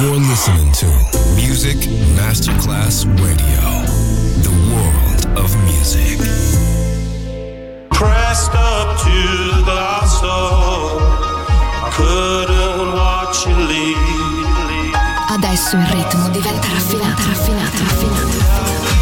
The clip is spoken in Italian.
You're listening to Music Masterclass Radio, the world of music. Pressed up to the soul, I couldn't watch you leave. Adesso il ritmo diventa raffinato, raffinato, raffinato.